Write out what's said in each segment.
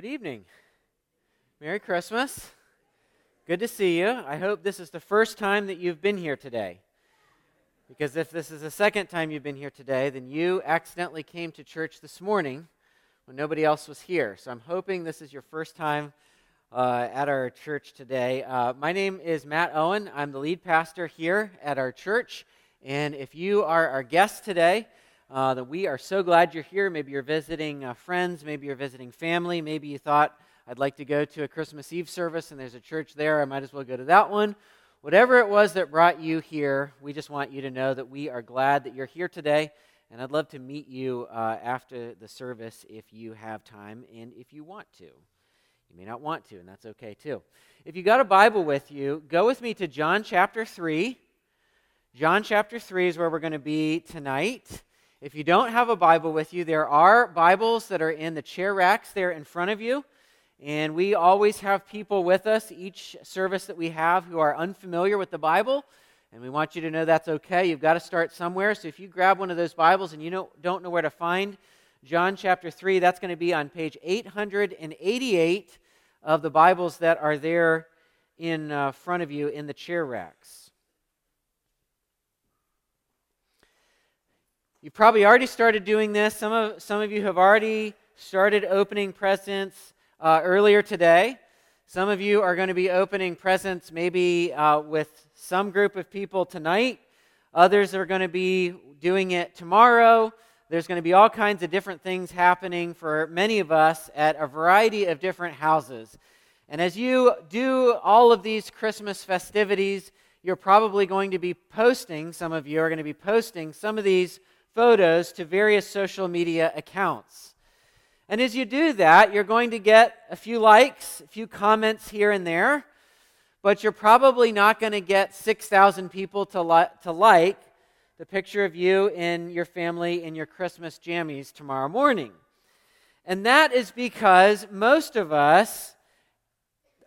Good evening. Merry Christmas. Good to see you. I hope this is the first time that you've been here today. Because if this is the second time you've been here today, then you accidentally came to church this morning when nobody else was here. So I'm hoping this is your first time uh, at our church today. Uh, my name is Matt Owen. I'm the lead pastor here at our church. And if you are our guest today, uh, that we are so glad you're here. Maybe you're visiting uh, friends, maybe you're visiting family, maybe you thought, I'd like to go to a Christmas Eve service and there's a church there, I might as well go to that one. Whatever it was that brought you here, we just want you to know that we are glad that you're here today. And I'd love to meet you uh, after the service if you have time and if you want to. You may not want to, and that's okay too. If you got a Bible with you, go with me to John chapter 3. John chapter 3 is where we're going to be tonight. If you don't have a Bible with you, there are Bibles that are in the chair racks there in front of you. And we always have people with us each service that we have who are unfamiliar with the Bible. And we want you to know that's okay. You've got to start somewhere. So if you grab one of those Bibles and you don't know where to find John chapter 3, that's going to be on page 888 of the Bibles that are there in uh, front of you in the chair racks. You've probably already started doing this. Some of, some of you have already started opening presents uh, earlier today. Some of you are going to be opening presents maybe uh, with some group of people tonight. Others are going to be doing it tomorrow. There's going to be all kinds of different things happening for many of us at a variety of different houses. And as you do all of these Christmas festivities, you're probably going to be posting, some of you are going to be posting some of these photos to various social media accounts. And as you do that, you're going to get a few likes, a few comments here and there, but you're probably not going to get 6,000 people to, li- to like the picture of you and your family in your Christmas jammies tomorrow morning. And that is because most of us,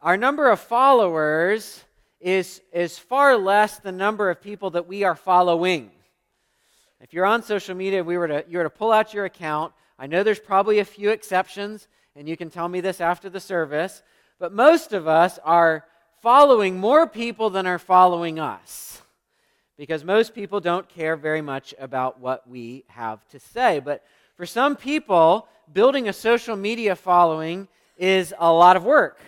our number of followers is, is far less the number of people that we are following. If you're on social media, we were to, you were to pull out your account. I know there's probably a few exceptions, and you can tell me this after the service, but most of us are following more people than are following us because most people don't care very much about what we have to say. But for some people, building a social media following is a lot of work.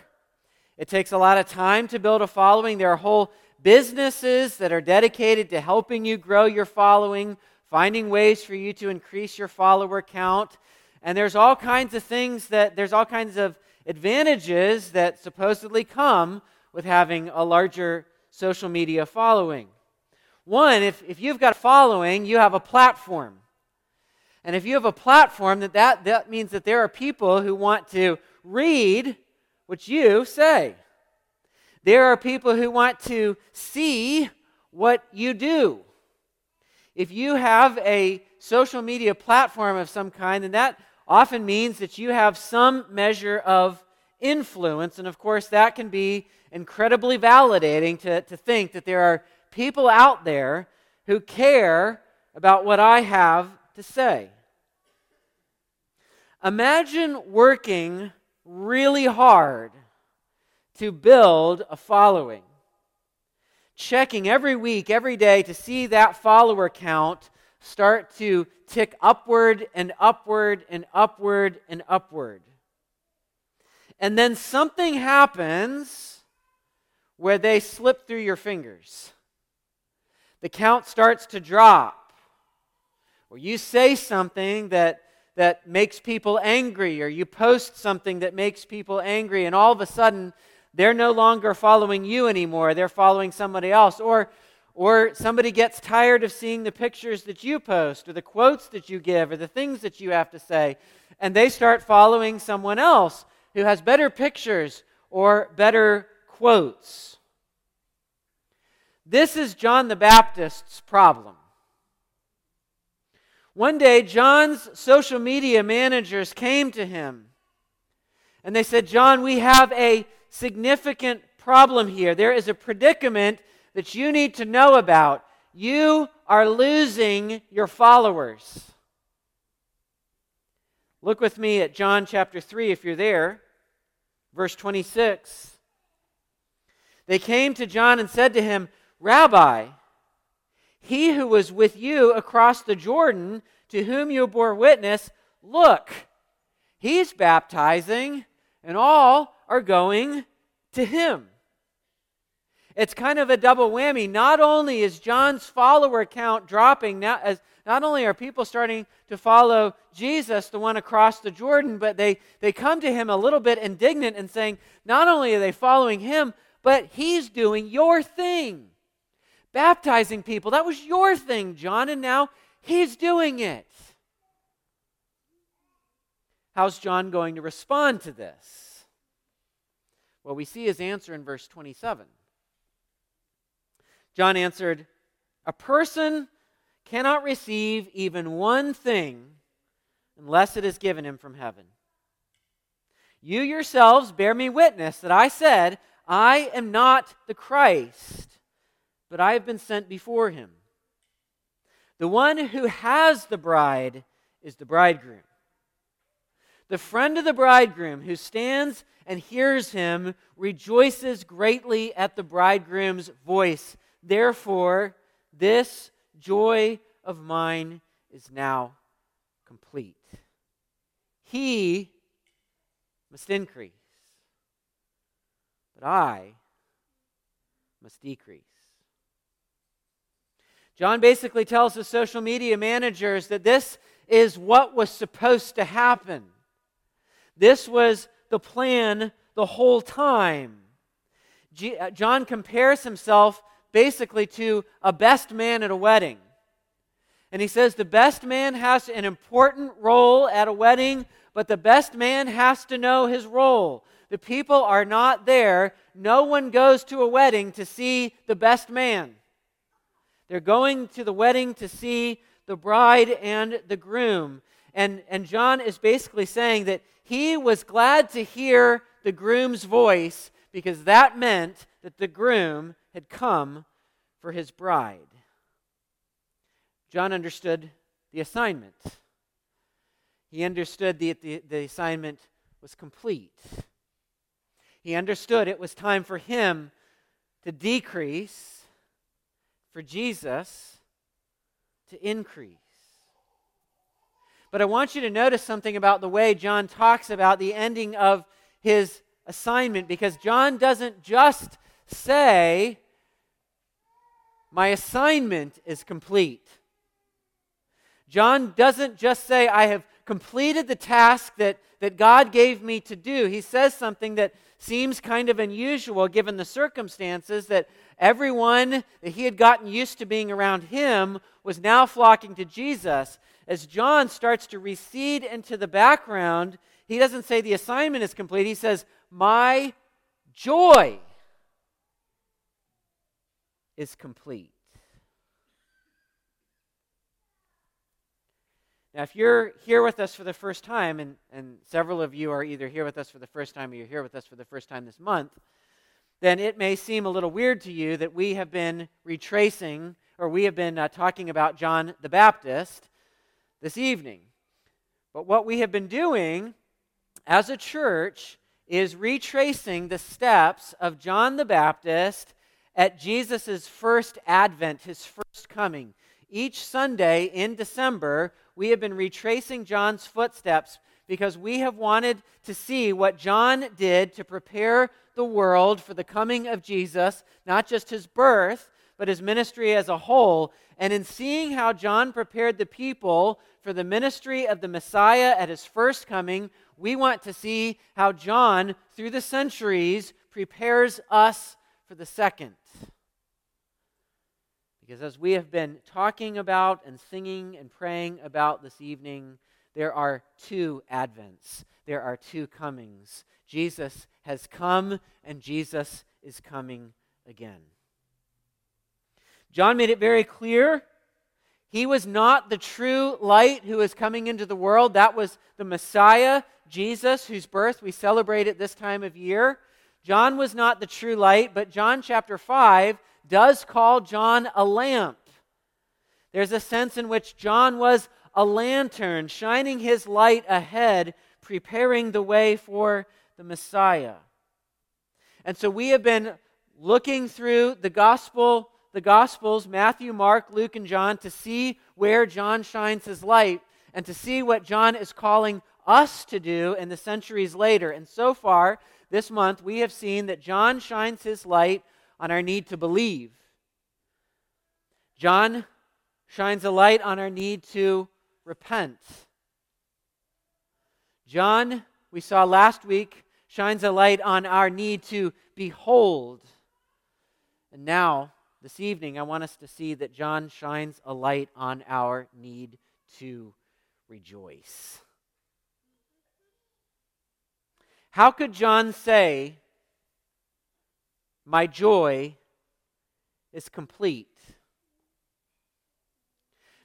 It takes a lot of time to build a following. There are whole businesses that are dedicated to helping you grow your following finding ways for you to increase your follower count. And there's all kinds of things that, there's all kinds of advantages that supposedly come with having a larger social media following. One, if, if you've got a following, you have a platform. And if you have a platform, that, that, that means that there are people who want to read what you say. There are people who want to see what you do if you have a social media platform of some kind, then that often means that you have some measure of influence. And of course, that can be incredibly validating to, to think that there are people out there who care about what I have to say. Imagine working really hard to build a following checking every week, every day to see that follower count start to tick upward and upward and upward and upward. And then something happens where they slip through your fingers. The count starts to drop. Or you say something that, that makes people angry, or you post something that makes people angry, and all of a sudden they're no longer following you anymore. They're following somebody else. Or, or somebody gets tired of seeing the pictures that you post, or the quotes that you give, or the things that you have to say, and they start following someone else who has better pictures or better quotes. This is John the Baptist's problem. One day, John's social media managers came to him and they said, John, we have a significant problem here. There is a predicament that you need to know about. You are losing your followers. Look with me at John chapter 3 if you're there. Verse 26 They came to John and said to him, Rabbi, he who was with you across the Jordan, to whom you bore witness, look, he's baptizing, and all are going to him. It's kind of a double whammy. Not only is John's follower count dropping, now, as, not only are people starting to follow Jesus, the one across the Jordan, but they, they come to him a little bit indignant and saying, not only are they following him, but he's doing your thing. Baptizing people, that was your thing, John, and now he's doing it. How's John going to respond to this? Well, we see his answer in verse 27. John answered, A person cannot receive even one thing unless it is given him from heaven. You yourselves bear me witness that I said, I am not the Christ, but I have been sent before him. The one who has the bride is the bridegroom. The friend of the bridegroom who stands and hears him rejoices greatly at the bridegroom's voice. Therefore, this joy of mine is now complete. He must increase, but I must decrease. John basically tells the social media managers that this is what was supposed to happen. This was the plan the whole time. Uh, John compares himself basically to a best man at a wedding. And he says the best man has an important role at a wedding, but the best man has to know his role. The people are not there. No one goes to a wedding to see the best man. They're going to the wedding to see the bride and the groom. And, and John is basically saying that he was glad to hear the groom's voice because that meant that the groom had come for his bride. John understood the assignment. He understood that the, the assignment was complete. He understood it was time for him to decrease, for Jesus to increase. But I want you to notice something about the way John talks about the ending of his assignment because John doesn't just say, My assignment is complete. John doesn't just say, I have completed the task that, that God gave me to do. He says something that seems kind of unusual given the circumstances that everyone that he had gotten used to being around him was now flocking to Jesus. As John starts to recede into the background, he doesn't say the assignment is complete. He says, My joy is complete. Now, if you're here with us for the first time, and, and several of you are either here with us for the first time or you're here with us for the first time this month, then it may seem a little weird to you that we have been retracing or we have been uh, talking about John the Baptist this evening. But what we have been doing as a church is retracing the steps of John the Baptist at Jesus' first advent, his first coming. Each Sunday in December, we have been retracing John's footsteps because we have wanted to see what John did to prepare the world for the coming of Jesus, not just his birth, but his ministry as a whole. And in seeing how John prepared the people for the ministry of the Messiah at his first coming, we want to see how John, through the centuries, prepares us for the second. Because as we have been talking about and singing and praying about this evening, there are two advents, there are two comings. Jesus has come, and Jesus is coming again. John made it very clear he was not the true light who is coming into the world. That was the Messiah, Jesus, whose birth we celebrate at this time of year. John was not the true light, but John chapter 5 does call John a lamp. There's a sense in which John was a lantern, shining his light ahead, preparing the way for the Messiah. And so we have been looking through the gospel, the gospels, Matthew, Mark, Luke, and John, to see where John shines his light and to see what John is calling us to do in the centuries later. And so far, this month, we have seen that John shines his light on our need to believe. John shines a light on our need to repent. John, we saw last week, shines a light on our need to behold. And now, this evening, I want us to see that John shines a light on our need to rejoice. How could John say, My joy is complete?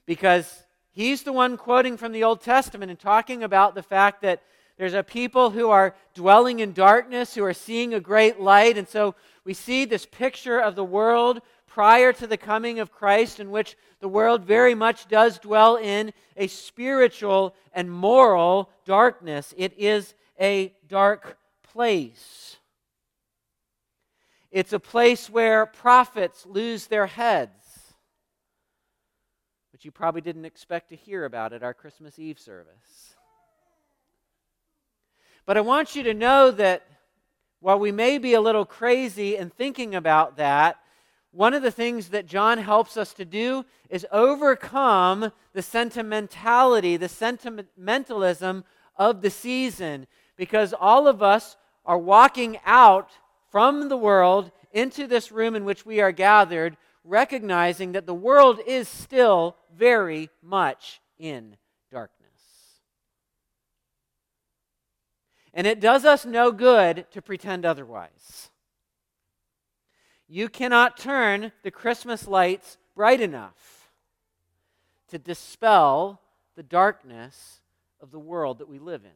Because he's the one quoting from the Old Testament and talking about the fact that there's a people who are dwelling in darkness, who are seeing a great light. And so we see this picture of the world prior to the coming of Christ, in which the world very much does dwell in a spiritual and moral darkness. It is a dark place. It's a place where prophets lose their heads, which you probably didn't expect to hear about at our Christmas Eve service. But I want you to know that while we may be a little crazy in thinking about that, one of the things that John helps us to do is overcome the sentimentality, the sentimentalism of the season because all of us are walking out from the world into this room in which we are gathered, recognizing that the world is still very much in darkness. And it does us no good to pretend otherwise. You cannot turn the Christmas lights bright enough to dispel the darkness of the world that we live in.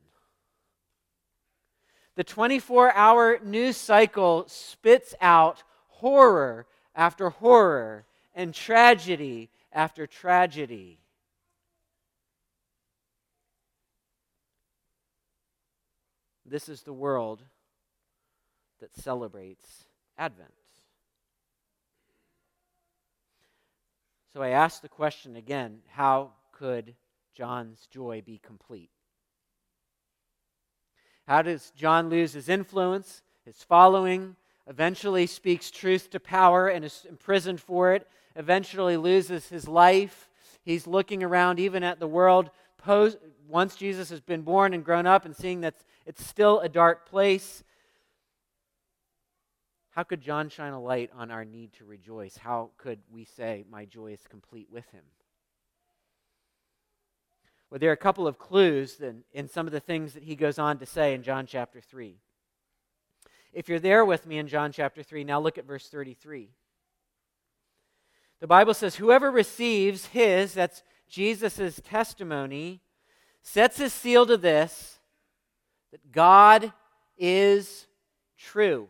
The 24 hour news cycle spits out horror after horror and tragedy after tragedy. This is the world that celebrates Advent. So I ask the question again how could John's joy be complete? How does John lose his influence, his following? Eventually speaks truth to power and is imprisoned for it. Eventually loses his life. He's looking around even at the world post, once Jesus has been born and grown up and seeing that it's still a dark place. How could John shine a light on our need to rejoice? How could we say, My joy is complete with him? Well, there are a couple of clues in, in some of the things that he goes on to say in John chapter 3. If you're there with me in John chapter 3, now look at verse 33. The Bible says, Whoever receives his, that's Jesus' testimony, sets his seal to this, that God is true.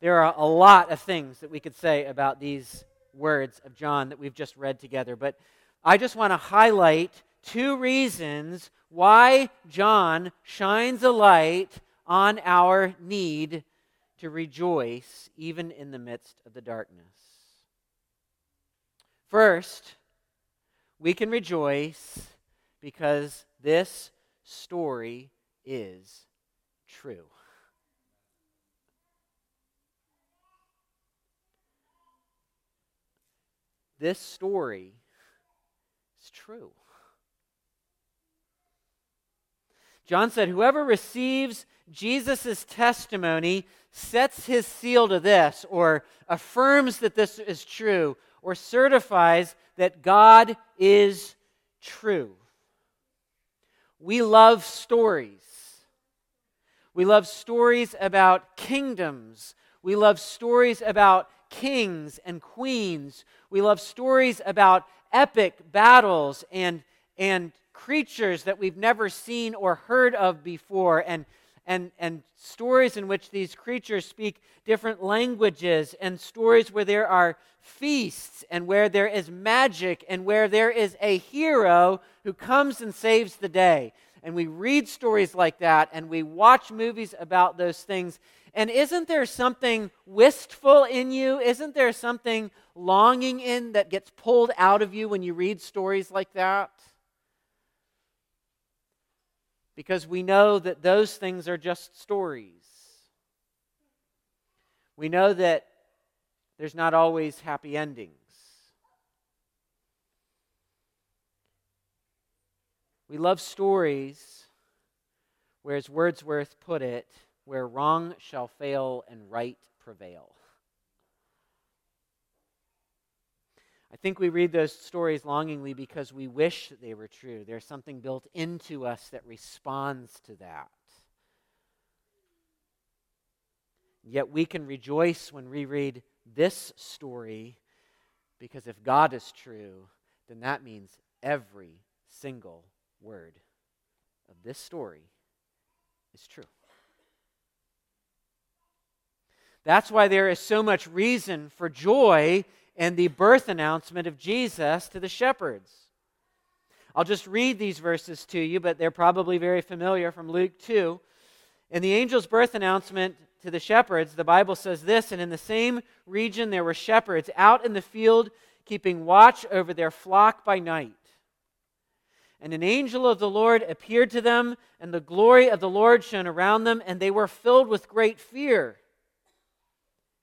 There are a lot of things that we could say about these words of John that we've just read together, but I just want to highlight two reasons why John shines a light on our need to rejoice even in the midst of the darkness. First, we can rejoice because this story is true. This story is true. John said, Whoever receives Jesus' testimony sets his seal to this, or affirms that this is true, or certifies that God is true. We love stories. We love stories about kingdoms. We love stories about kings and queens. We love stories about epic battles and, and creatures that we've never seen or heard of before, and, and, and stories in which these creatures speak different languages, and stories where there are feasts, and where there is magic, and where there is a hero who comes and saves the day. And we read stories like that, and we watch movies about those things. And isn't there something wistful in you? Isn't there something longing in that gets pulled out of you when you read stories like that? Because we know that those things are just stories. We know that there's not always happy endings. We love stories where, as Wordsworth put it, where wrong shall fail and right prevail. I think we read those stories longingly because we wish that they were true. There's something built into us that responds to that. Yet we can rejoice when we read this story because if God is true, then that means every single word of this story is true. That's why there is so much reason for joy in the birth announcement of Jesus to the shepherds. I'll just read these verses to you, but they're probably very familiar from Luke 2. In the angel's birth announcement to the shepherds, the Bible says this And in the same region there were shepherds out in the field, keeping watch over their flock by night. And an angel of the Lord appeared to them, and the glory of the Lord shone around them, and they were filled with great fear.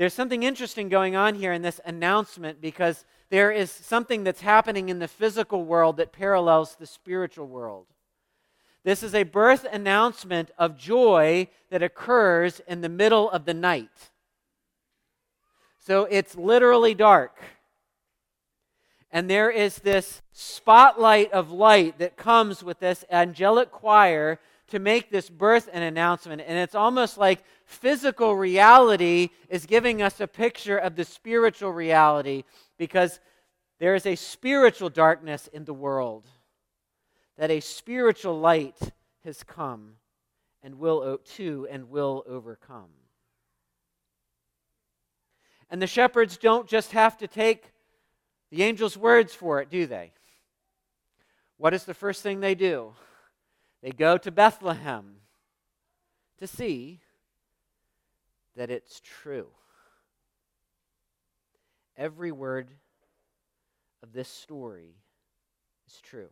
There's something interesting going on here in this announcement because there is something that's happening in the physical world that parallels the spiritual world. This is a birth announcement of joy that occurs in the middle of the night. So it's literally dark. And there is this spotlight of light that comes with this angelic choir to make this birth an announcement. And it's almost like physical reality is giving us a picture of the spiritual reality because there is a spiritual darkness in the world, that a spiritual light has come and will to and will overcome. And the shepherds don't just have to take the angel's words for it, do they? What is the first thing they do? They go to Bethlehem to see that it's true. Every word of this story is true.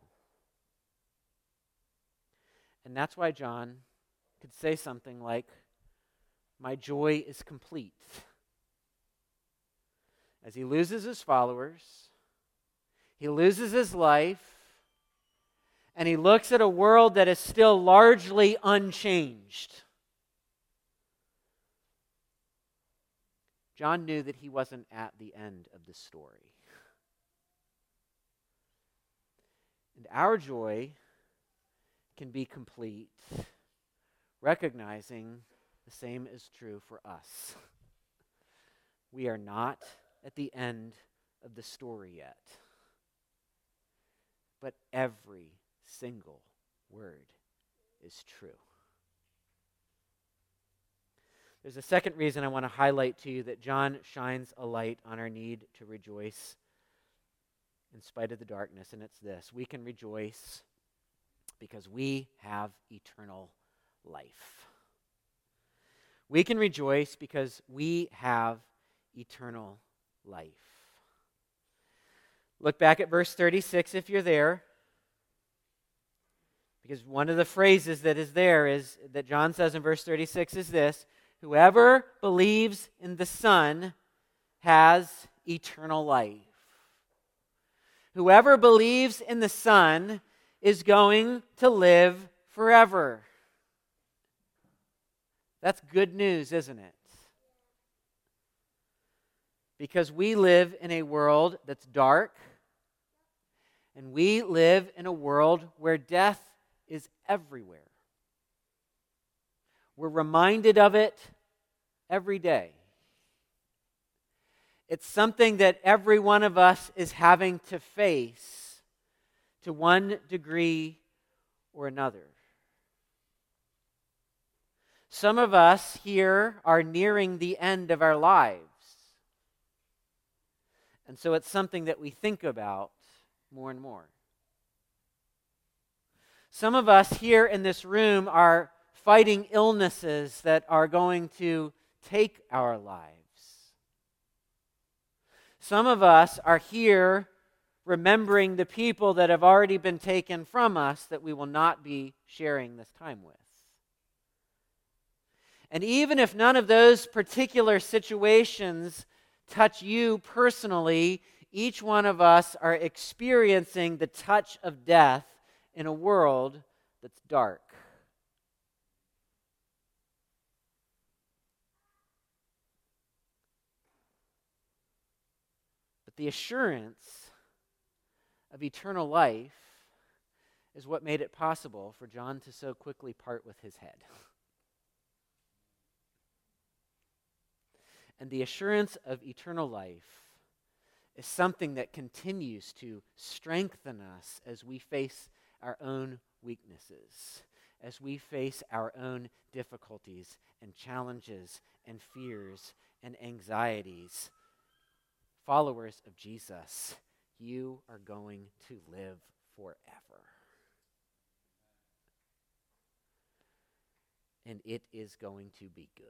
And that's why John could say something like, My joy is complete. As he loses his followers, he loses his life, and he looks at a world that is still largely unchanged. John knew that he wasn't at the end of the story. And our joy can be complete, recognizing the same is true for us. We are not at the end of the story yet. But every single word is true. There's a second reason I want to highlight to you that John shines a light on our need to rejoice in spite of the darkness, and it's this we can rejoice because we have eternal life. We can rejoice because we have eternal life. Look back at verse 36 if you're there Because one of the phrases that is there is that John says in verse 36 is this Whoever believes in the Son has eternal life. Whoever believes in the Son is going to live forever. That's good news, isn't it? Because we live in a world that's dark, and we live in a world where death is everywhere. We're reminded of it every day. It's something that every one of us is having to face to one degree or another. Some of us here are nearing the end of our lives. And so it's something that we think about more and more. Some of us here in this room are fighting illnesses that are going to take our lives. Some of us are here remembering the people that have already been taken from us that we will not be sharing this time with. And even if none of those particular situations touch you personally, each one of us are experiencing the touch of death in a world that's dark. But the assurance of eternal life is what made it possible for John to so quickly part with his head. And the assurance of eternal life is something that continues to strengthen us as we face our own weaknesses, as we face our own difficulties and challenges and fears and anxieties. Followers of Jesus, you are going to live forever. And it is going to be good.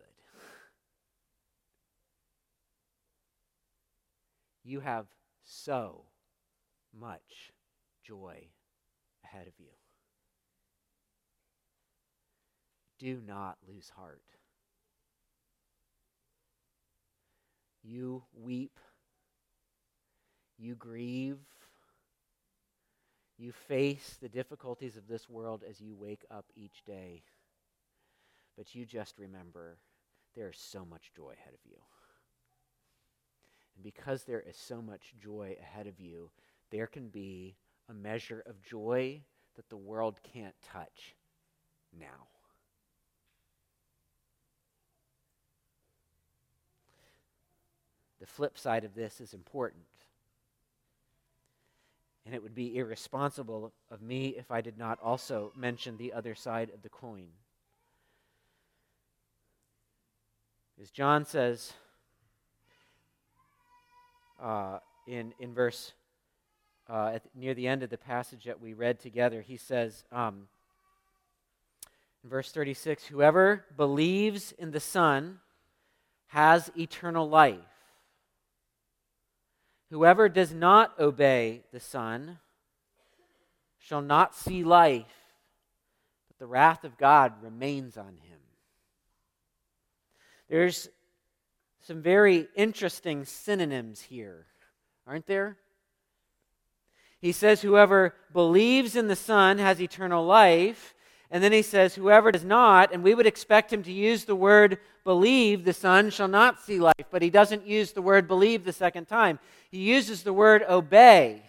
You have so much joy ahead of you. Do not lose heart. You weep, you grieve, you face the difficulties of this world as you wake up each day. But you just remember there is so much joy ahead of you. And because there is so much joy ahead of you, there can be a measure of joy that the world can't touch now. The flip side of this is important. And it would be irresponsible of me if I did not also mention the other side of the coin. As John says, uh, in, in verse, uh, at, near the end of the passage that we read together, he says, um, in verse 36, whoever believes in the Son has eternal life. Whoever does not obey the Son shall not see life, but the wrath of God remains on him. There's some very interesting synonyms here, aren't there? He says, Whoever believes in the Son has eternal life. And then he says, Whoever does not, and we would expect him to use the word believe, the Son shall not see life. But he doesn't use the word believe the second time. He uses the word obey.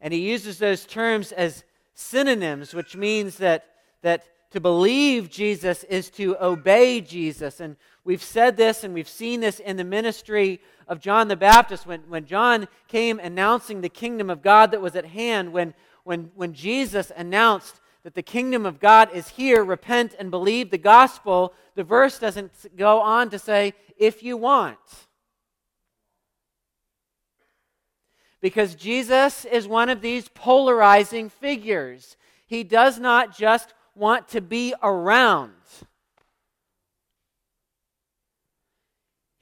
And he uses those terms as synonyms, which means that, that to believe Jesus is to obey Jesus. And we've said this and we've seen this in the ministry of John the Baptist when, when John came announcing the kingdom of God that was at hand, when, when, when Jesus announced that the kingdom of God is here, repent and believe the gospel, the verse doesn't go on to say, if you want. Because Jesus is one of these polarizing figures. He does not just want to be around.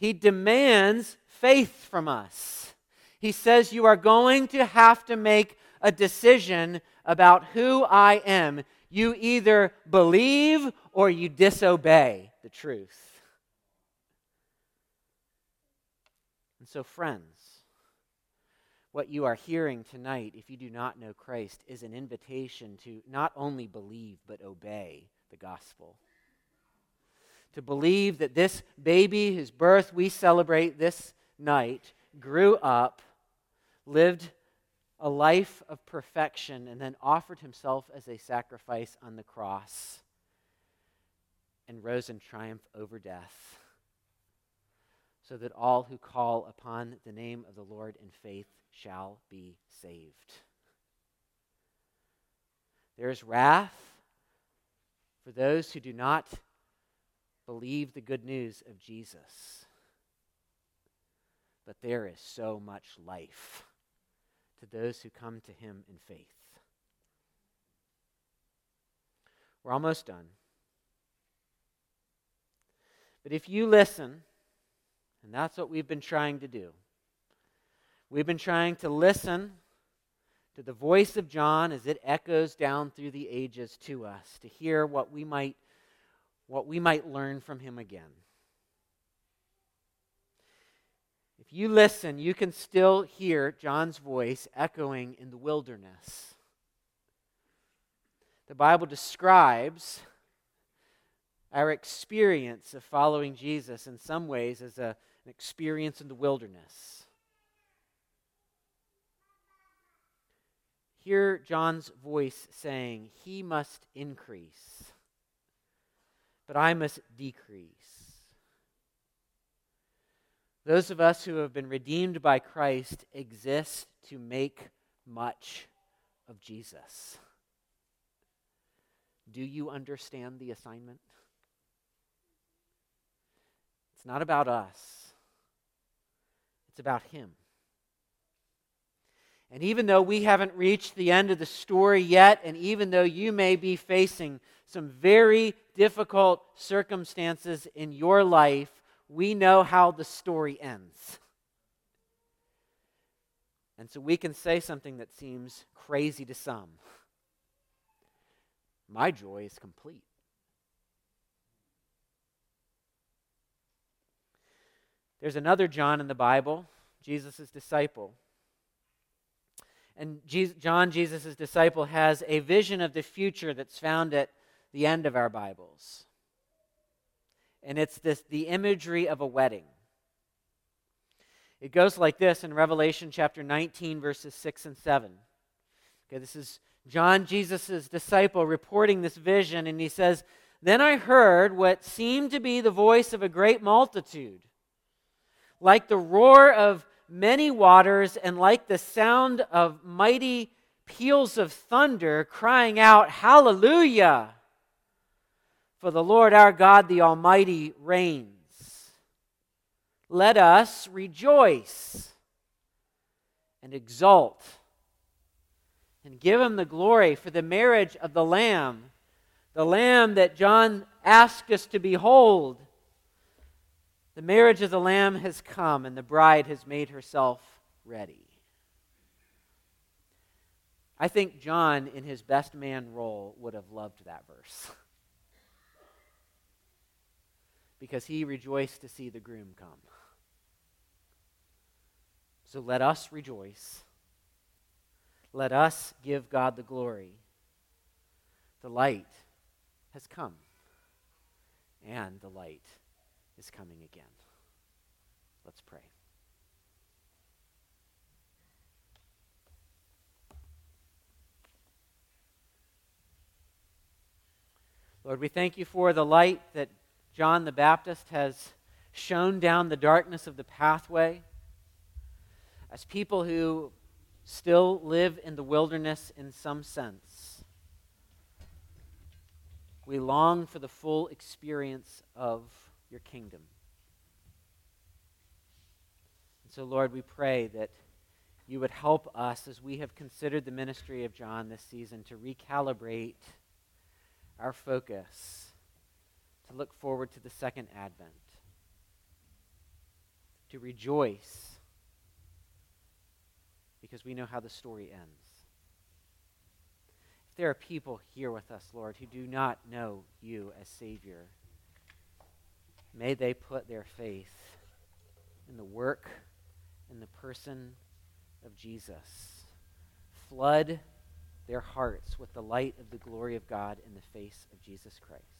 He demands faith from us. He says you are going to have to make a decision about who I am. You either believe or you disobey the truth. And so, friends, what you are hearing tonight, if you do not know Christ, is an invitation to not only believe, but obey the gospel. To believe that this baby whose birth we celebrate this night grew up, lived a life of perfection, and then offered himself as a sacrifice on the cross and rose in triumph over death, so that all who call upon the name of the Lord in faith shall be saved. There is wrath for those who do not believe the good news of Jesus. But there is so much life to those who come to him in faith. We're almost done. But if you listen, and that's what we've been trying to do, We've been trying to listen to the voice of John as it echoes down through the ages to us to hear what we might what we might learn from him again. If you listen, you can still hear John's voice echoing in the wilderness. The Bible describes our experience of following Jesus in some ways as a, an experience in the wilderness. hear John's voice saying, He must increase, but I must decrease. Those of us who have been redeemed by Christ exist to make much of Jesus. Do you understand the assignment? It's not about us, it's about Him. And even though we haven't reached the end of the story yet, and even though you may be facing some very difficult circumstances in your life, we know how the story ends. And so we can say something that seems crazy to some. My joy is complete. There's another John in the Bible, Jesus' disciple. And John, Jesus' disciple, has a vision of the future that's found at the end of our Bibles. And it's this the imagery of a wedding. It goes like this in Revelation chapter 19, verses 6 and 7. Okay, this is John, Jesus' disciple, reporting this vision, and he says, Then I heard what seemed to be the voice of a great multitude, like the roar of many waters, and like the sound of mighty peals of thunder, crying out, Hallelujah! For the Lord our God, the Almighty, reigns. Let us rejoice and exult and give him the glory for the marriage of the Lamb, the Lamb that John asked us to behold the marriage of the Lamb has come, and the bride has made herself ready. I think John, in his best man role, would have loved that verse. because he rejoiced to see the groom come. So let us rejoice. Let us give God the glory. The light has come, and the light is coming again. Let's pray. Lord, we thank you for the light that John the Baptist has shone down the darkness of the pathway. As people who still live in the wilderness in some sense, we long for the full experience of your kingdom. And so, Lord, we pray that you would help us as we have considered the ministry of John this season to recalibrate our focus, to look forward to the second advent, to rejoice because we know how the story ends. If there are people here with us, Lord, who do not know you as Savior. May they put their faith in the work in the person of Jesus. Flood their hearts with the light of the glory of God in the face of Jesus Christ.